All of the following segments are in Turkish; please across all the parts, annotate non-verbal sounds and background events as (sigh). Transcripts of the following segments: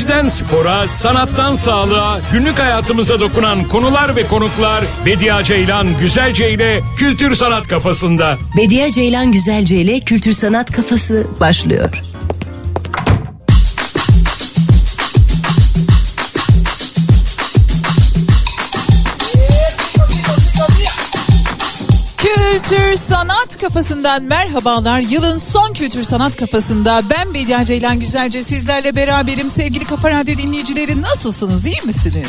Teknolojiden spora, sanattan sağlığa, günlük hayatımıza dokunan konular ve konuklar Bediye Ceylan Güzelce ile Kültür Sanat Kafasında. Bediye Ceylan Güzelce ile Kültür Sanat Kafası başlıyor. Kafasından merhabalar. Yılın son Kültür Sanat Kafasında ben Bediye Ceylan Güzelce sizlerle beraberim. Sevgili Kafa Radyo dinleyicileri nasılsınız? İyi misiniz?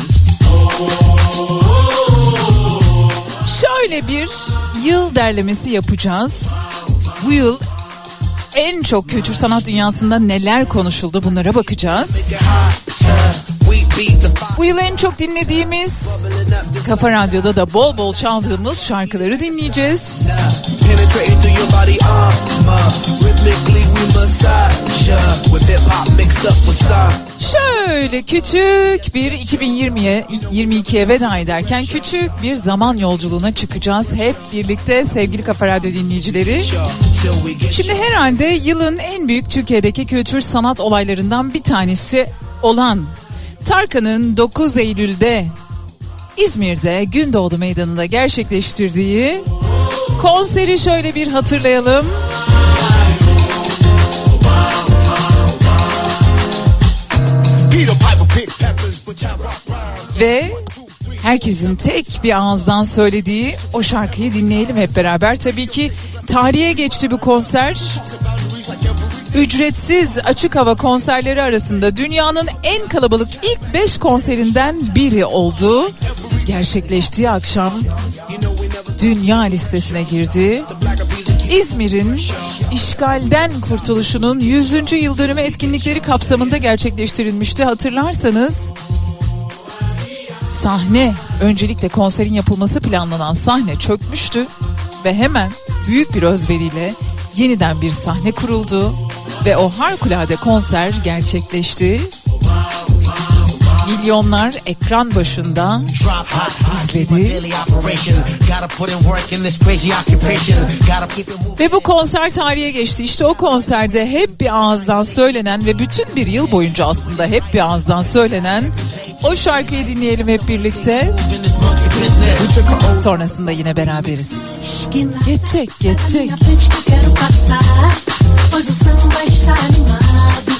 Şöyle bir yıl derlemesi yapacağız. Bu yıl en çok kültür sanat dünyasında neler konuşuldu bunlara bakacağız. Bu yıl en çok dinlediğimiz Kafa Radyo'da da bol bol çaldığımız şarkıları dinleyeceğiz. Şöyle küçük bir 2020'ye 22'ye veda ederken küçük bir zaman yolculuğuna çıkacağız hep birlikte sevgili Kafa Radyo dinleyicileri. Şimdi herhalde yılın en büyük Türkiye'deki kültür sanat olaylarından bir tanesi olan Tarkan'ın 9 Eylül'de İzmir'de Gündoğdu Meydanı'nda gerçekleştirdiği konseri şöyle bir hatırlayalım. Ve herkesin tek bir ağızdan söylediği o şarkıyı dinleyelim hep beraber. Tabii ki tarihe geçti bu konser. Ücretsiz açık hava konserleri arasında dünyanın en kalabalık ilk 5 konserinden biri oldu. Gerçekleştiği akşam dünya listesine girdi. İzmir'in işgalden kurtuluşunun 100. yıl dönümü etkinlikleri kapsamında gerçekleştirilmişti. Hatırlarsanız sahne öncelikle konserin yapılması planlanan sahne çökmüştü ve hemen büyük bir özveriyle yeniden bir sahne kuruldu ve o harikulade konser gerçekleşti. Milyonlar ekran başında izledi. Ve bu konser tarihe geçti. İşte o konserde hep bir ağızdan söylenen ve bütün bir yıl boyunca aslında hep bir ağızdan söylenen o şarkıyı dinleyelim hep birlikte. Sonrasında yine beraberiz. Geçecek, geçecek. pois o samba está animado.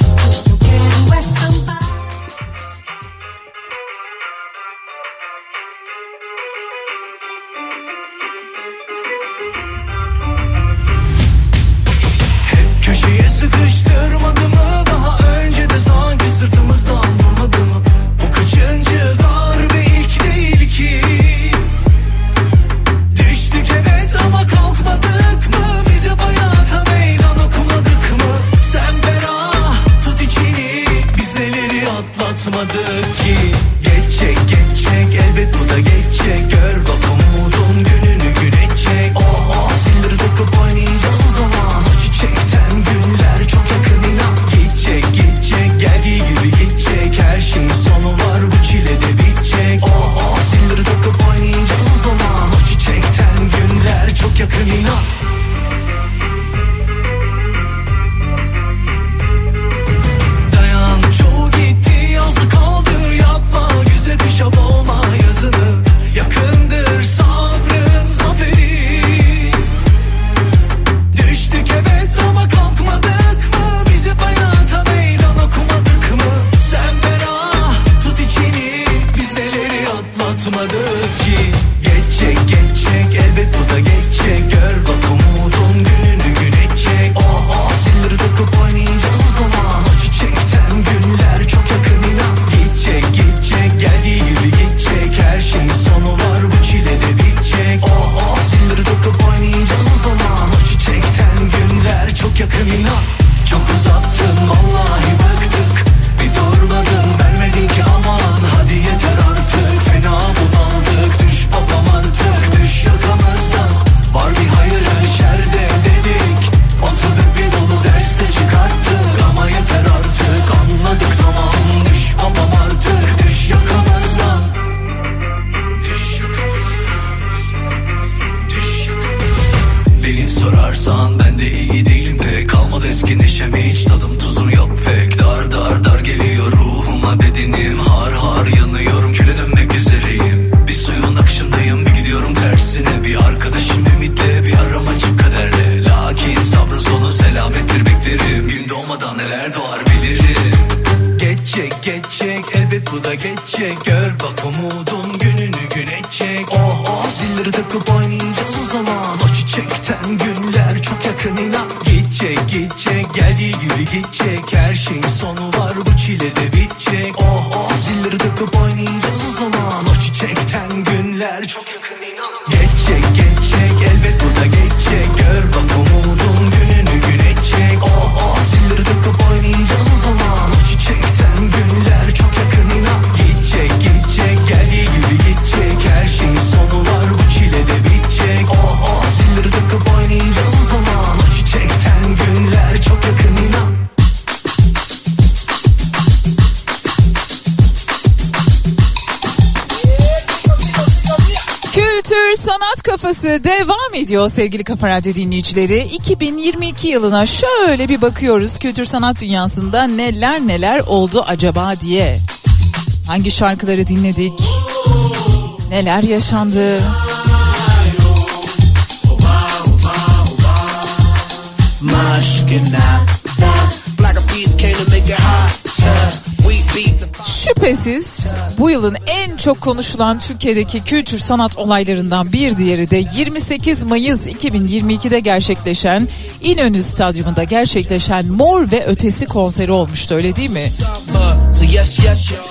Ediyor sevgili Kafa Radyo dinleyicileri. 2022 yılına şöyle bir bakıyoruz. Kültür sanat dünyasında neler neler oldu acaba diye. Hangi şarkıları dinledik? Neler yaşandı? Şüphesiz bu yılın en çok konuşulan Türkiye'deki kültür sanat olaylarından bir diğeri de 28 Mayıs 2022'de gerçekleşen İnönü Stadyumunda gerçekleşen Mor ve Ötesi konseri olmuştu öyle değil mi?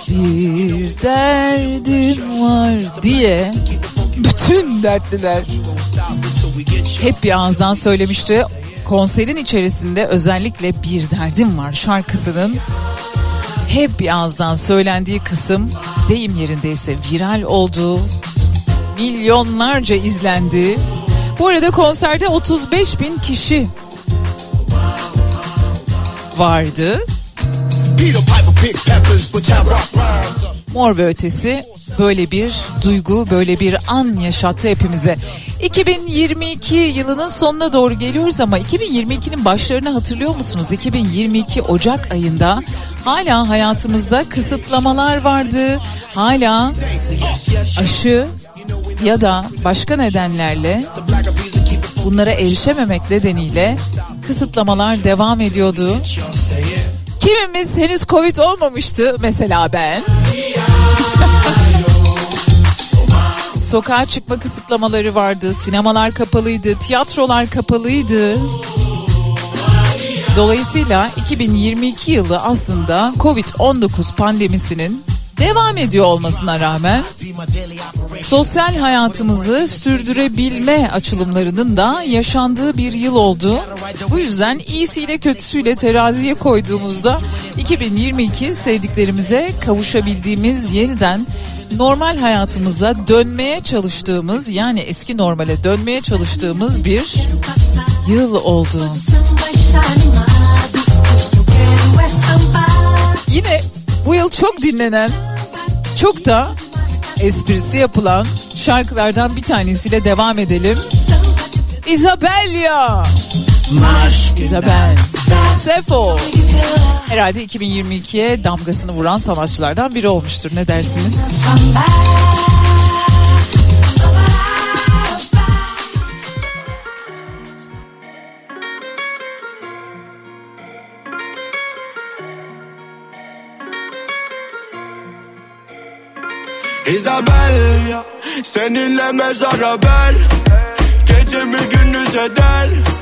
Bir derdim var diye bütün dertliler hep bir ağızdan söylemişti. Konserin içerisinde özellikle Bir Derdim Var şarkısının hep bir ağızdan söylendiği kısım deyim yerindeyse viral oldu. Milyonlarca izlendi. Bu arada konserde 35 bin kişi vardı. Mor ve Ötesi böyle bir duygu, böyle bir an yaşattı hepimize. 2022 yılının sonuna doğru geliyoruz ama 2022'nin başlarını hatırlıyor musunuz? 2022 Ocak ayında hala hayatımızda kısıtlamalar vardı. Hala aşı ya da başka nedenlerle bunlara erişememek nedeniyle kısıtlamalar devam ediyordu. Kimimiz henüz Covid olmamıştı mesela ben. (laughs) Sokağa çıkma kısıtlamaları vardı, sinemalar kapalıydı, tiyatrolar kapalıydı. Dolayısıyla 2022 yılı aslında Covid-19 pandemisinin devam ediyor olmasına rağmen sosyal hayatımızı sürdürebilme açılımlarının da yaşandığı bir yıl oldu. Bu yüzden iyisiyle kötüsüyle teraziye koyduğumuzda 2022 sevdiklerimize kavuşabildiğimiz yeniden normal hayatımıza dönmeye çalıştığımız yani eski normale dönmeye çalıştığımız bir yıl oldu. Yine bu yıl çok dinlenen, çok da esprisi yapılan şarkılardan bir tanesiyle devam edelim. Isabella. Isabel. Sefo. Herhalde 2022'ye damgasını vuran sanatçılardan biri olmuştur. Ne dersiniz? Isabel Seninle mezara ben Gecemi gündüz eder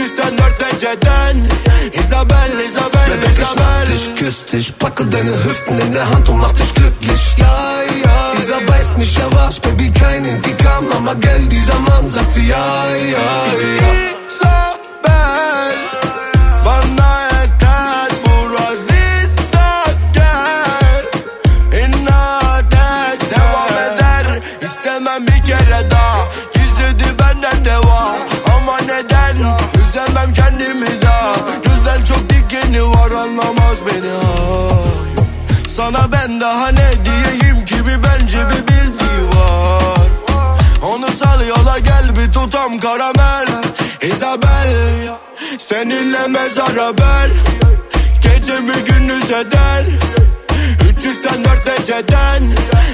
304 eceden Isabel, Isabel, schlag Isabel dich, küss dich, packe deine Hüften in der Hand und mach dich glücklich. Ja, ja, dieser weiß nicht, er war's, Baby, kein Intikam, aber gell, dieser Mann sagt sie, ja, ja, ja. Üzemem kendimi daha Gülden çok dikeni var anlamaz beni. Ay. Sana ben daha ne diyeyim ki bir bence bir bildiği var. Onu sal yola gel bir tutam karamel. Isabel Seninle mezara ben Gecemi gündüz eder? 304 eceden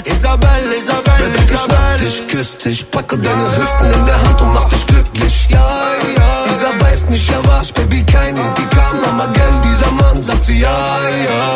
Isabel, Isabel, dich, küss dich, packe deine Hüften in der Hand und mach dich glücklich. Ja, ja, dieser weiß nicht, er war's, Baby, kein Intikam, aber gell, dieser Mann sagt sie, ja, ja,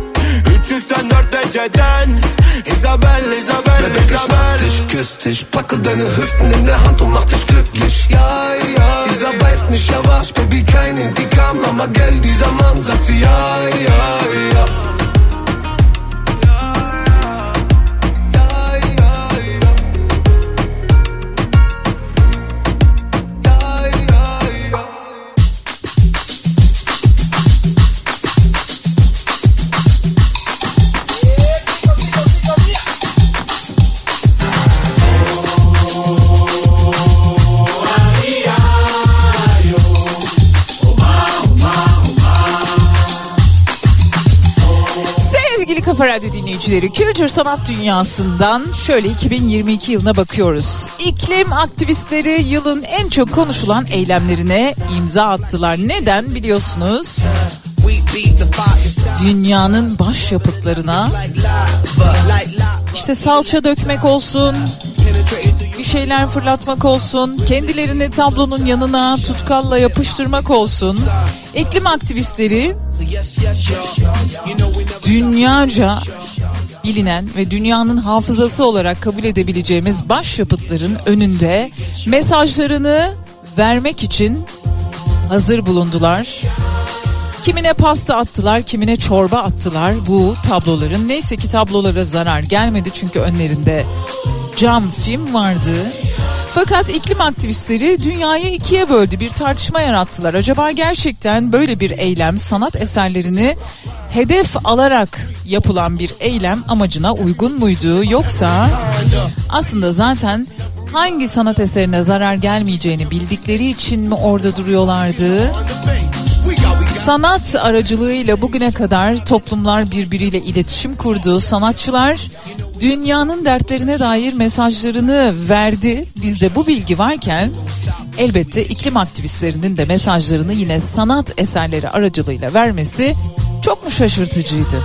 304 geceden Isabel, Isabel, Baby, ich mag dich, küss dich, packe deine Hüften in der Hand und mach dich glücklich. Ja, ja, dieser weiß nicht, ja was, Baby, kein Indikam, aber gell, dieser Mann sagt sie, ja, ja. Ja, Kafa Radyo dinleyicileri, kültür sanat dünyasından şöyle 2022 yılına bakıyoruz. İklim aktivistleri yılın en çok konuşulan eylemlerine imza attılar. Neden biliyorsunuz? Dünyanın like lava. işte salça dökmek olsun, bir şeyler fırlatmak olsun, kendilerini tablonun yanına tutkalla yapıştırmak olsun. İklim aktivistleri Dünyaca bilinen ve dünyanın hafızası olarak kabul edebileceğimiz başyapıtların önünde mesajlarını vermek için hazır bulundular. Kimine pasta attılar, kimine çorba attılar bu tabloların. Neyse ki tablolara zarar gelmedi çünkü önlerinde cam film vardı. Fakat iklim aktivistleri dünyayı ikiye böldü, bir tartışma yarattılar. Acaba gerçekten böyle bir eylem sanat eserlerini hedef alarak yapılan bir eylem amacına uygun muydu yoksa aslında zaten hangi sanat eserine zarar gelmeyeceğini bildikleri için mi orada duruyorlardı? Sanat aracılığıyla bugüne kadar toplumlar birbiriyle iletişim kurdu. Sanatçılar dünyanın dertlerine dair mesajlarını verdi. Bizde bu bilgi varken elbette iklim aktivistlerinin de mesajlarını yine sanat eserleri aracılığıyla vermesi çok mu şaşırtıcıydı?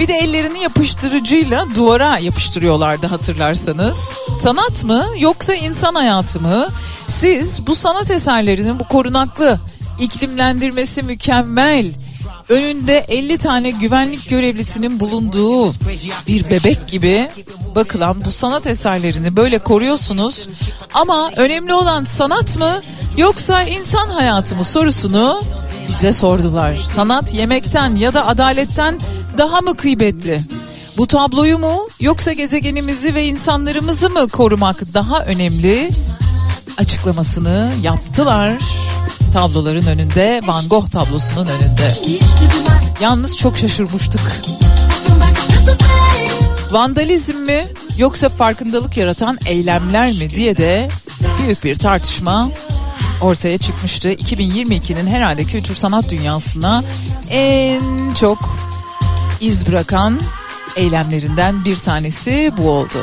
Bir de ellerini yapıştırıcıyla duvara yapıştırıyorlardı hatırlarsanız. Sanat mı yoksa insan hayatı mı? Siz bu sanat eserlerinin bu korunaklı iklimlendirmesi mükemmel önünde 50 tane güvenlik görevlisinin bulunduğu bir bebek gibi bakılan bu sanat eserlerini böyle koruyorsunuz. Ama önemli olan sanat mı yoksa insan hayatı mı sorusunu bize sordular. Sanat yemekten ya da adaletten daha mı kıymetli? Bu tabloyu mu yoksa gezegenimizi ve insanlarımızı mı korumak daha önemli? Açıklamasını yaptılar. Tabloların önünde, Van Gogh tablosunun önünde. Yalnız çok şaşırmıştık. Vandalizm mi yoksa farkındalık yaratan eylemler mi diye de büyük bir tartışma ortaya çıkmıştı. 2022'nin herhalde kültür sanat dünyasına en çok iz bırakan eylemlerinden bir tanesi bu oldu.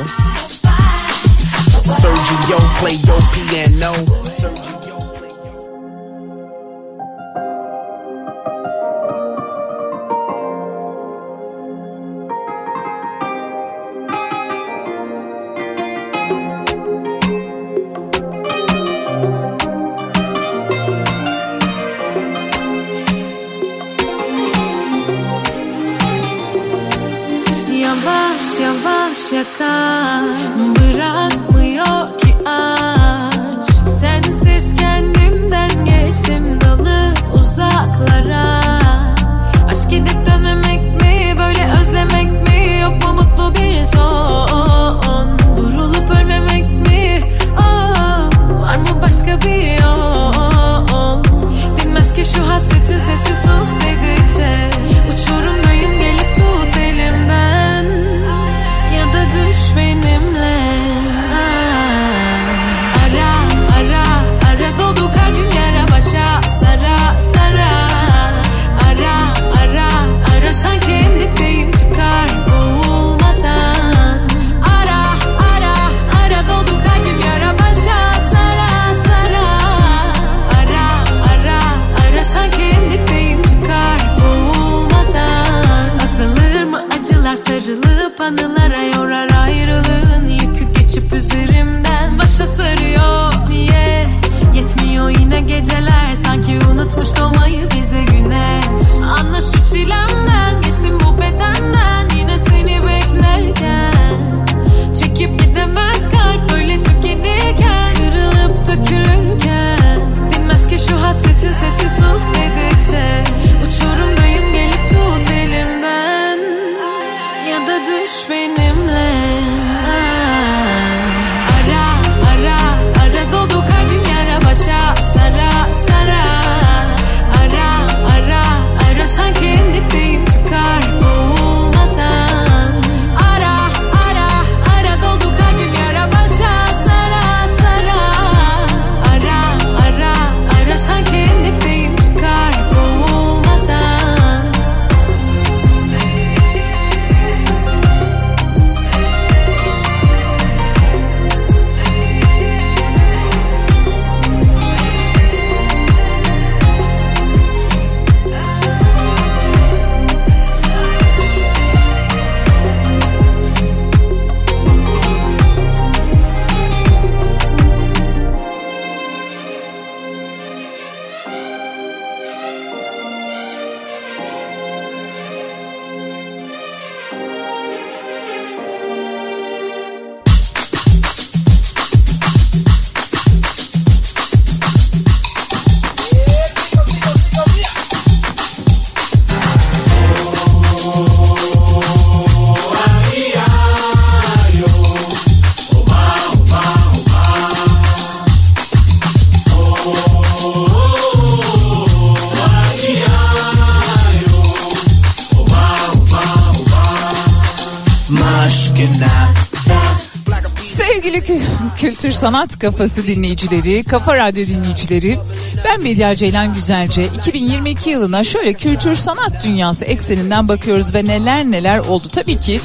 Sanat kafası dinleyicileri, Kafa Radyo dinleyicileri, ben Medya Ceylan Güzelce. 2022 yılına şöyle kültür sanat dünyası ekseninden bakıyoruz ve neler neler oldu. Tabii ki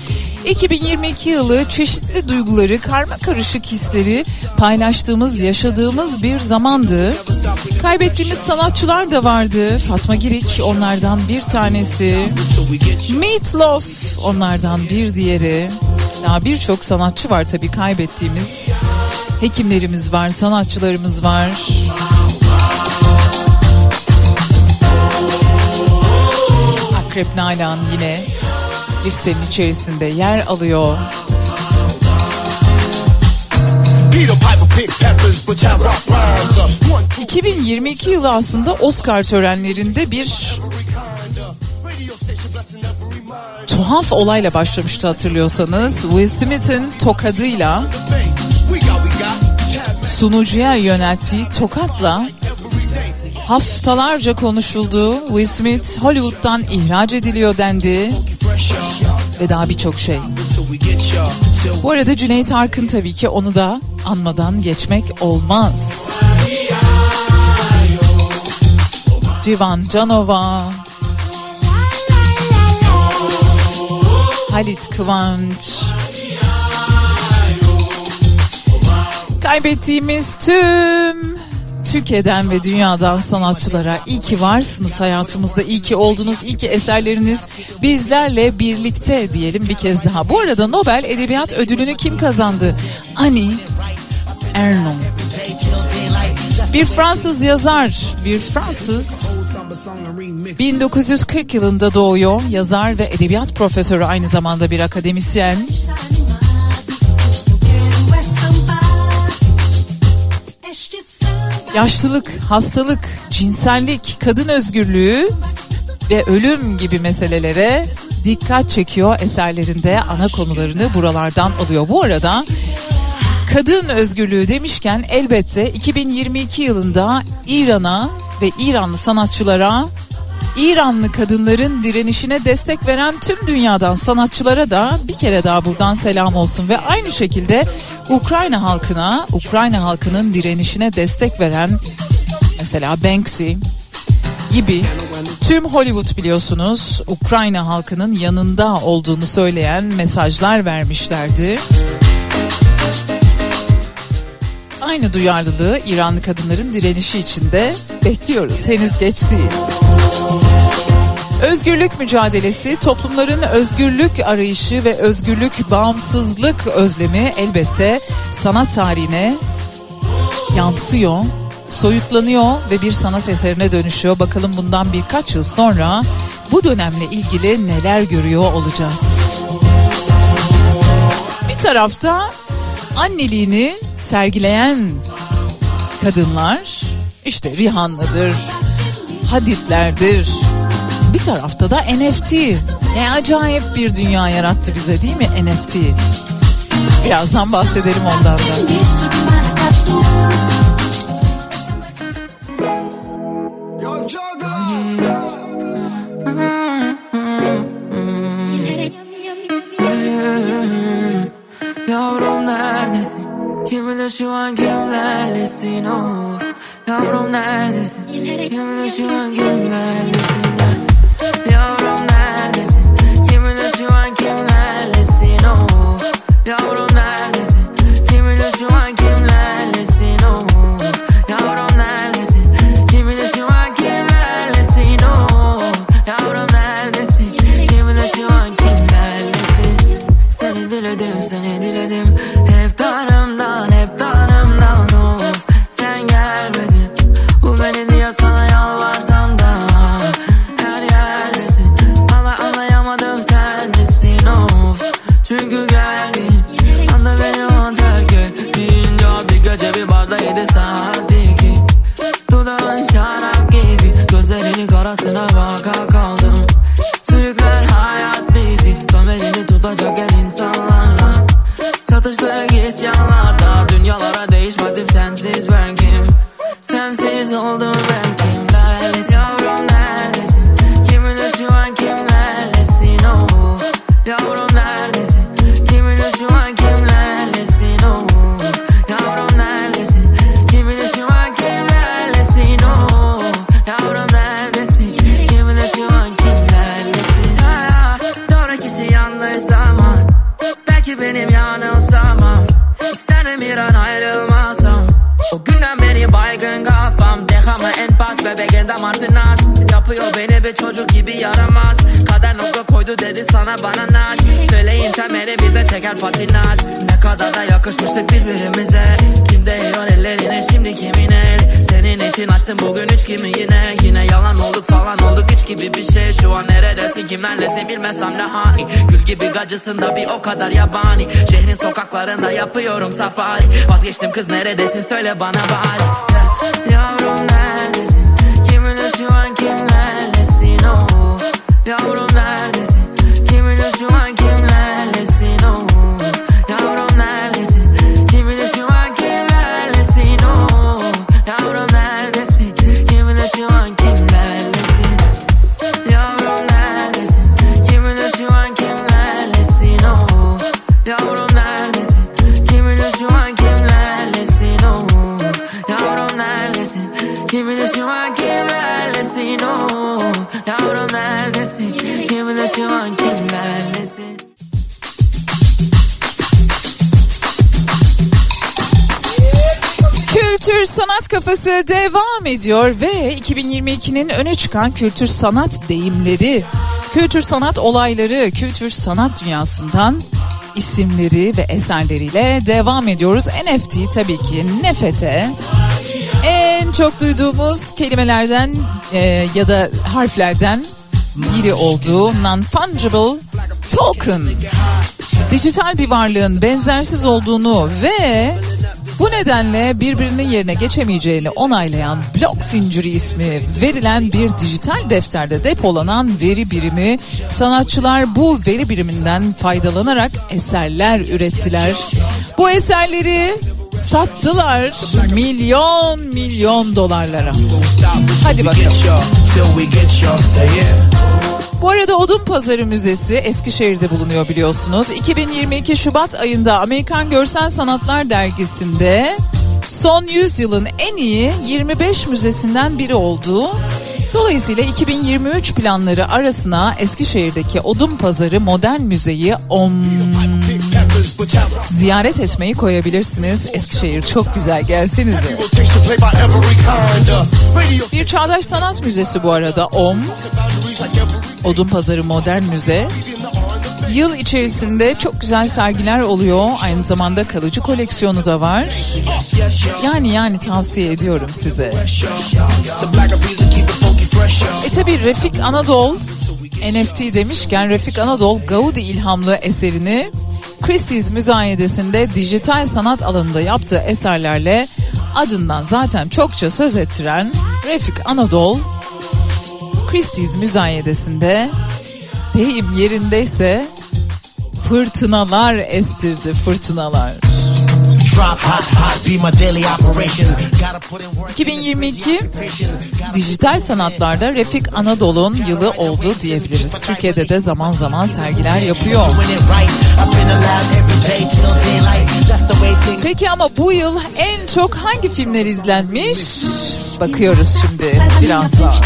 2022 yılı çeşitli duyguları, karma karışık hisleri paylaştığımız, yaşadığımız bir zamandı. Kaybettiğimiz sanatçılar da vardı. Fatma Girik onlardan bir tanesi. Meatloaf onlardan bir diğeri. Daha birçok sanatçı var tabii kaybettiğimiz. Hekimlerimiz var, sanatçılarımız var. Akrep Nalan yine listenin içerisinde yer alıyor. Peter Piper picked peppers, but y'all rock rhymes. Uh, one, two, 2022 yılı aslında Oscar törenlerinde bir tuhaf olayla başlamıştı hatırlıyorsanız. Will Smith'in tokadıyla sunucuya yönelttiği tokatla haftalarca konuşuldu. Will Smith Hollywood'dan ihraç ediliyor dendi ve daha birçok şey. Bu arada Cüneyt Arkın tabii ki onu da anmadan geçmek olmaz. Civan Canova, Halit Kıvanç, kaybettiğimiz tüm Türkiye'den ve dünyadan sanatçılara iyi ki varsınız hayatımızda, iyi ki oldunuz, iyi ki eserleriniz bizlerle birlikte diyelim bir kez daha. Bu arada Nobel Edebiyat Ödülünü kim kazandı? Annie Ernaux. Bir Fransız yazar, bir Fransız 1940 yılında doğuyor. Yazar ve edebiyat profesörü aynı zamanda bir akademisyen. Yaşlılık, hastalık, cinsellik, kadın özgürlüğü ve ölüm gibi meselelere dikkat çekiyor eserlerinde ana konularını buralardan alıyor. Bu arada kadın özgürlüğü demişken elbette 2022 yılında İran'a ve İranlı sanatçılara İranlı kadınların direnişine destek veren tüm dünyadan sanatçılara da bir kere daha buradan selam olsun ve aynı şekilde Ukrayna halkına, Ukrayna halkının direnişine destek veren mesela Banksy gibi tüm Hollywood biliyorsunuz Ukrayna halkının yanında olduğunu söyleyen mesajlar vermişlerdi. Aynı duyarlılığı İranlı kadınların direnişi içinde bekliyoruz. Henüz geç değil. Özgürlük mücadelesi, toplumların özgürlük arayışı ve özgürlük, bağımsızlık özlemi elbette sanat tarihine yansıyor, soyutlanıyor ve bir sanat eserine dönüşüyor. Bakalım bundan birkaç yıl sonra bu dönemle ilgili neler görüyor olacağız. Bir tarafta anneliğini sergileyen kadınlar işte Rihanna'dır, Hadidlerdir. Bir tarafta da NFT. Ne acayip bir dünya yarattı bize değil mi NFT? Birazdan bahsedelim ondan da. Yavrum neredesin? Kim bilir şu an kimlerlesin of Yavrum neredesin? Kim bilir şu an kimlerlesin İsterim bir an ayrılmasam. O günden beri baygın kafam. Dehamı en pas? Bebeğin damartınas Yapıyor beni bir çocuk gibi yaramaz. Kader nokta koydu dedi sana bana naş. Feleğin temeli bize çeker patinaj. Ne kadar da yakışmıştık birbirimize. Kim değiyor ellerine şimdi kimin el? Senin için açtım bugün üç kimi yine. Yine yalan olduk falan olduk hiç gibi bir şey. Şu an neredesin kimlerlesin bilmesem ne hani. Gül gibi gacısın da bir o kadar yabani. Şehrin sokaklarında yapıyorum safari. Vazgeçtim kız neredesin söyle bana bari. Ya- Yavrum neredesin Yavrum neredesin Kültür sanat kafası devam ediyor ve 2022'nin öne çıkan kültür sanat deyimleri, kültür sanat olayları, kültür sanat dünyasından isimleri ve eserleriyle devam ediyoruz. NFT tabii ki nefete en çok duyduğumuz kelimelerden e, ya da harflerden biri olduğu non-fungible token. Dijital bir varlığın benzersiz olduğunu ve bu nedenle birbirinin yerine geçemeyeceğini onaylayan blok zinciri ismi verilen bir dijital defterde depolanan veri birimi sanatçılar bu veri biriminden faydalanarak eserler ürettiler. Bu eserleri sattılar milyon milyon dolarlara. Hadi bakalım. Bu arada Odun Pazarı Müzesi Eskişehir'de bulunuyor biliyorsunuz. 2022 Şubat ayında Amerikan Görsel Sanatlar Dergisi'nde son 100 yılın en iyi 25 müzesinden biri oldu. Dolayısıyla 2023 planları arasına Eskişehir'deki Odun Pazarı Modern Müzeyi om ziyaret etmeyi koyabilirsiniz. Eskişehir çok güzel gelsenize. Bir çağdaş sanat müzesi bu arada OM. Odun Pazarı Modern Müze. Yıl içerisinde çok güzel sergiler oluyor. Aynı zamanda kalıcı koleksiyonu da var. Yani yani tavsiye ediyorum size. E tabi Refik Anadol NFT demişken Refik Anadol Gaudi ilhamlı eserini Christie's müzayedesinde dijital sanat alanında yaptığı eserlerle adından zaten çokça söz ettiren Refik Anadol Christie's müzayedesinde deyim yerindeyse fırtınalar estirdi fırtınalar. 2022 dijital sanatlarda Refik Anadolu'nun yılı oldu diyebiliriz. Türkiye'de de zaman zaman sergiler yapıyor. Peki ama bu yıl en çok hangi filmler izlenmiş? Bakıyoruz şimdi biraz daha.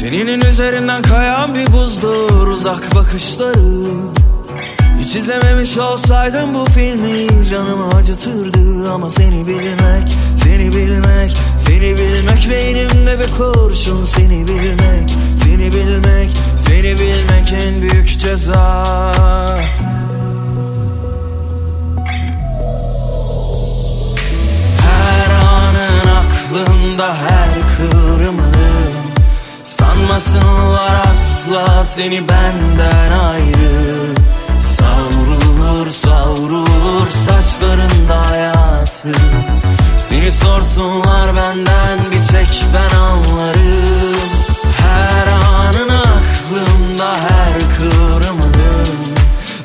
Teninin üzerinden kayan bir buzdur uzak bakışları Hiç izlememiş olsaydım bu filmi canımı acıtırdı Ama seni bilmek, seni bilmek, seni bilmek Beynimde bir kurşun seni bilmek, seni bilmek, seni bilmek en büyük ceza. Her anın aklımda her kıvrımın Sanmasınlar asla seni benden ayrı. Savrulur savrulur saçlarında hayatı Seni sorsunlar benden bir tek ben anlarım. Her anın aklımda her kıvrımın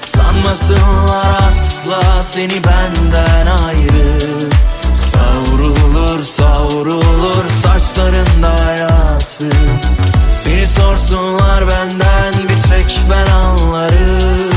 Sanmasınlar asla seni benden ayrı. Savrulur savrulur saçlarında hayatı. Seni sorsunlar benden bir tek ben anlarım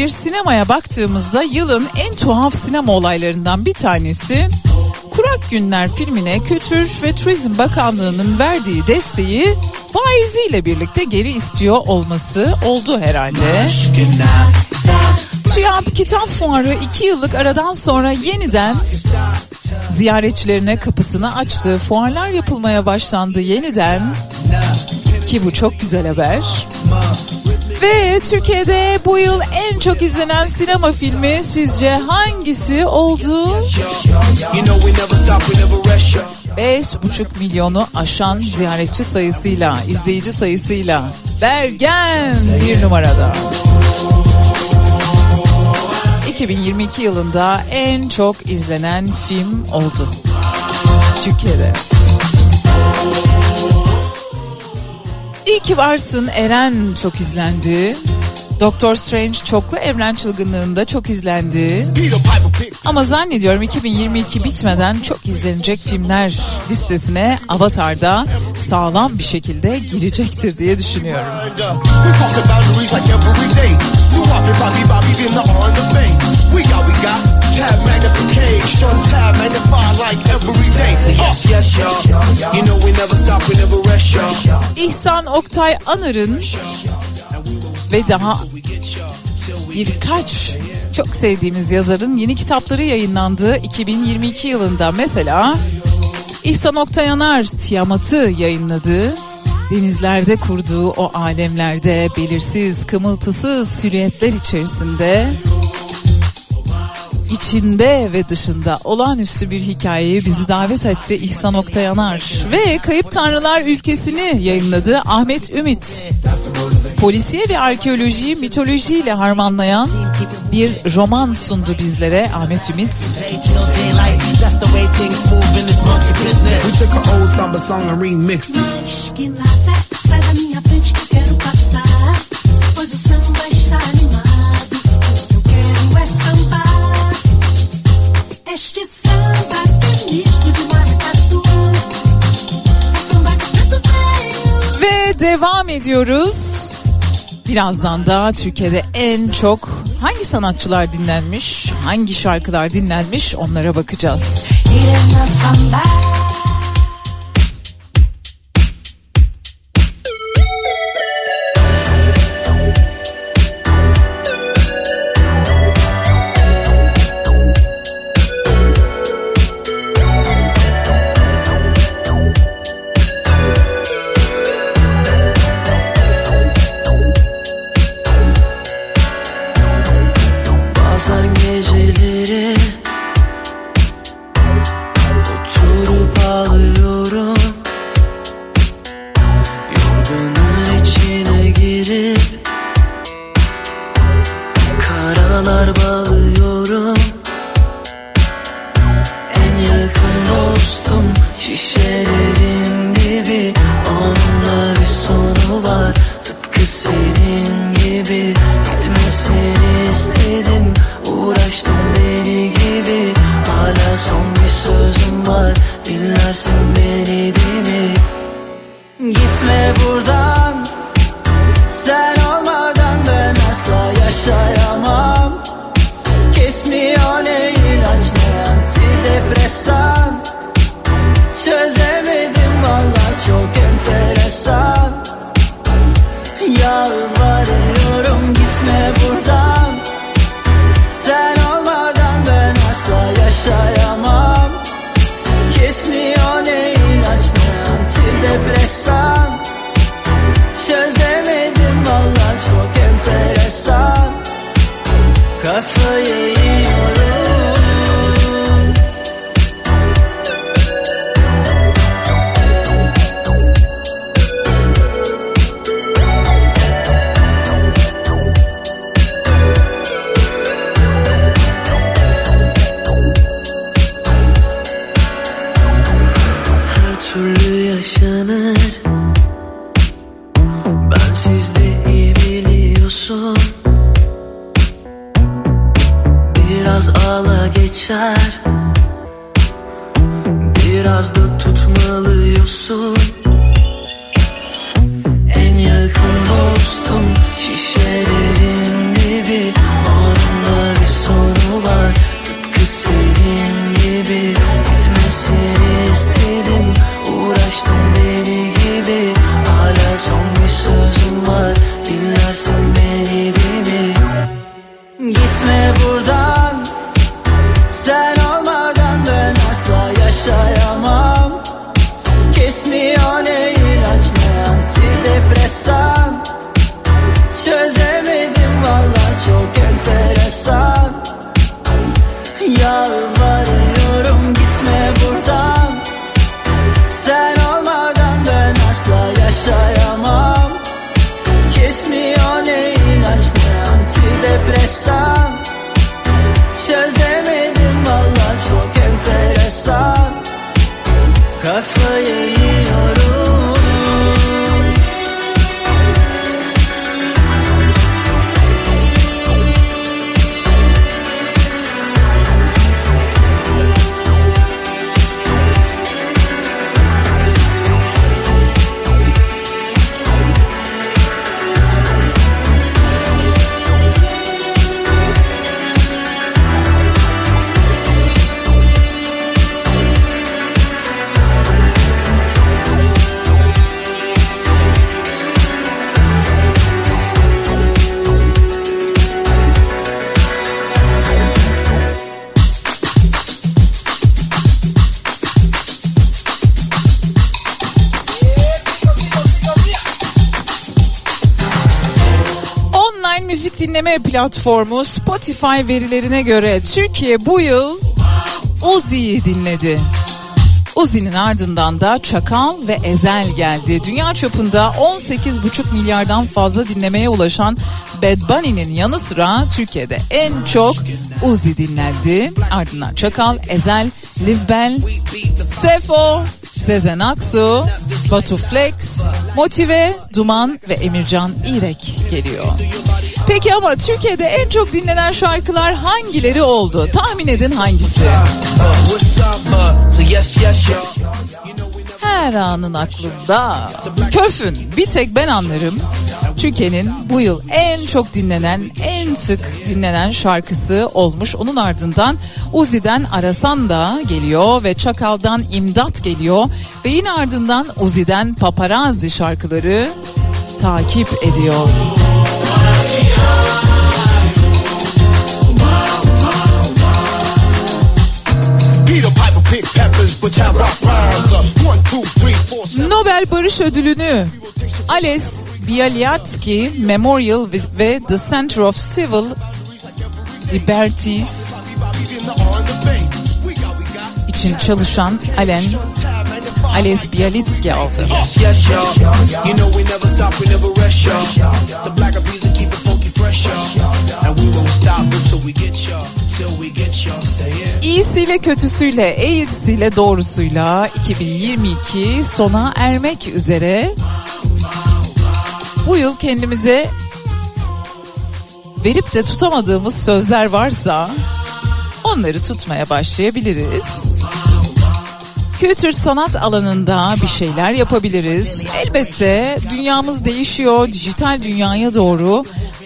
bir sinemaya baktığımızda yılın en tuhaf sinema olaylarından bir tanesi Kurak Günler filmine Kültür ve Turizm Bakanlığı'nın verdiği desteği faiziyle birlikte geri istiyor olması oldu herhalde. TÜYAP Kitap Fuarı 2 yıllık aradan sonra yeniden ziyaretçilerine kapısını açtı. Fuarlar yapılmaya başlandı yeniden. Ki bu çok güzel haber. Ve Türkiye'de bu yıl en çok izlenen sinema filmi sizce hangisi oldu? Yo. 5,5 milyonu aşan ziyaretçi sayısıyla, izleyici sayısıyla Bergen bir numarada. 2022 yılında en çok izlenen film oldu. Türkiye'de. İyi ki varsın Eren çok izlendi. Doctor Strange çoklu evren çılgınlığında çok izlendi. Ama zannediyorum 2022 bitmeden çok izlenecek filmler listesine Avatar'da sağlam bir şekilde girecektir diye düşünüyorum. Tab magnification, tab magnify like every day. Yes, yes, y'all. You know we never stop, we never rest, y'all. İhsan Oktay Anar'ın ve daha birkaç çok sevdiğimiz yazarın yeni kitapları yayınlandı 2022 yılında. Mesela İhsan Oktay Anar Tiamat'ı yayınladı. Denizlerde kurduğu o alemlerde belirsiz, kımıltısız silüetler içerisinde içinde ve dışında olağanüstü bir hikayeyi bizi davet etti İhsan Oktay Anar. Ve Kayıp Tanrılar Ülkesi'ni yayınladı Ahmet Ümit. Polisiye ve arkeolojiyi mitolojiyle harmanlayan bir roman sundu bizlere Ahmet Ümit. Devam ediyoruz. Birazdan da Türkiye'de en çok hangi sanatçılar dinlenmiş, hangi şarkılar dinlenmiş onlara bakacağız. Irena till you. Platformu Spotify verilerine göre Türkiye bu yıl Uzi'yi dinledi. Uzi'nin ardından da Çakal ve Ezel geldi. Dünya çapında 18,5 milyardan fazla dinlemeye ulaşan Bad Bunny'nin yanı sıra Türkiye'de en çok Uzi dinlendi. Ardından Çakal, Ezel, Liv Bell, Sefo, Sezen Aksu, Batu Flex, Motive, Duman ve Emircan İrek geliyor. Peki ama Türkiye'de en çok dinlenen şarkılar hangileri oldu? Tahmin edin hangisi? Her anın aklımda. Köfün bir tek ben anlarım. Türkiye'nin bu yıl en çok dinlenen, en sık dinlenen şarkısı olmuş. Onun ardından Uzi'den Arasan da geliyor ve Çakal'dan İmdat geliyor. Ve yine ardından Uzi'den Paparazzi şarkıları takip ediyor. Nobel Barış Ödülünü Ales Bialyatsky Memorial ve The Center of Civil Liberties için çalışan Alen Ales Bialitsky aldı. İyisiyle kötüsüyle, eğrisiyle doğrusuyla 2022 sona ermek üzere. Bu yıl kendimize verip de tutamadığımız sözler varsa onları tutmaya başlayabiliriz. Kültür sanat alanında bir şeyler yapabiliriz. Elbette dünyamız değişiyor, dijital dünyaya doğru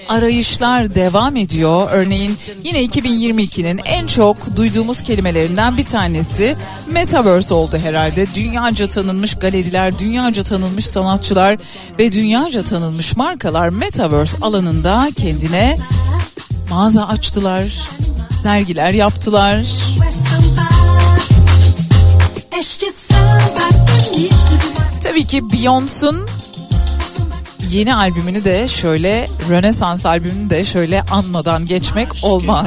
arayışlar devam ediyor. Örneğin yine 2022'nin en çok duyduğumuz kelimelerinden bir tanesi Metaverse oldu herhalde. Dünyaca tanınmış galeriler, dünyaca tanınmış sanatçılar ve dünyaca tanınmış markalar Metaverse alanında kendine mağaza açtılar, sergiler yaptılar. Tabii ki Beyoncé'un yeni albümünü de şöyle Rönesans albümünü de şöyle anmadan geçmek olmaz.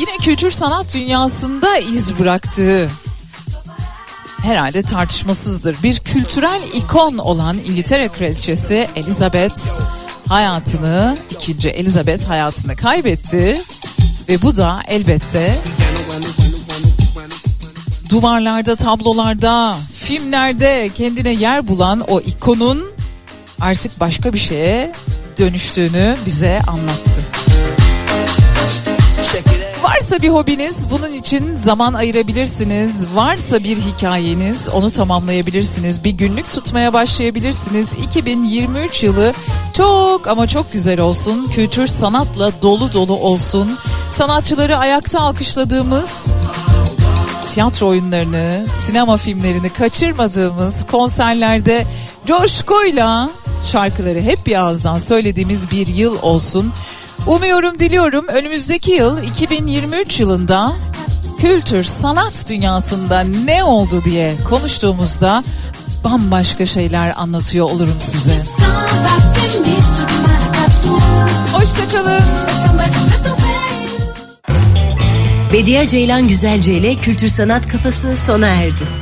Yine kültür sanat dünyasında iz bıraktığı herhalde tartışmasızdır. Bir kültürel ikon olan İngiltere kraliçesi Elizabeth hayatını, ikinci Elizabeth hayatını kaybetti. Ve bu da elbette duvarlarda, tablolarda, filmlerde kendine yer bulan o ikonun artık başka bir şeye dönüştüğünü bize anlattı. Varsa bir hobiniz bunun için zaman ayırabilirsiniz. Varsa bir hikayeniz onu tamamlayabilirsiniz. Bir günlük tutmaya başlayabilirsiniz. 2023 yılı çok ama çok güzel olsun. Kültür sanatla dolu dolu olsun. Sanatçıları ayakta alkışladığımız tiyatro oyunlarını, sinema filmlerini kaçırmadığımız konserlerde coşkuyla şarkıları hep bir ağızdan söylediğimiz bir yıl olsun. Umuyorum, diliyorum önümüzdeki yıl 2023 yılında kültür, sanat dünyasında ne oldu diye konuştuğumuzda bambaşka şeyler anlatıyor olurum size. Hoşçakalın. Bediye Ceylan Güzelce ile Kültür Sanat Kafası sona erdi.